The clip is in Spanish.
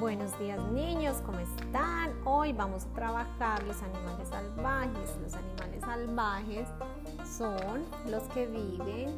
Buenos días niños, ¿cómo están? Hoy vamos a trabajar los animales salvajes. Los animales salvajes son los que viven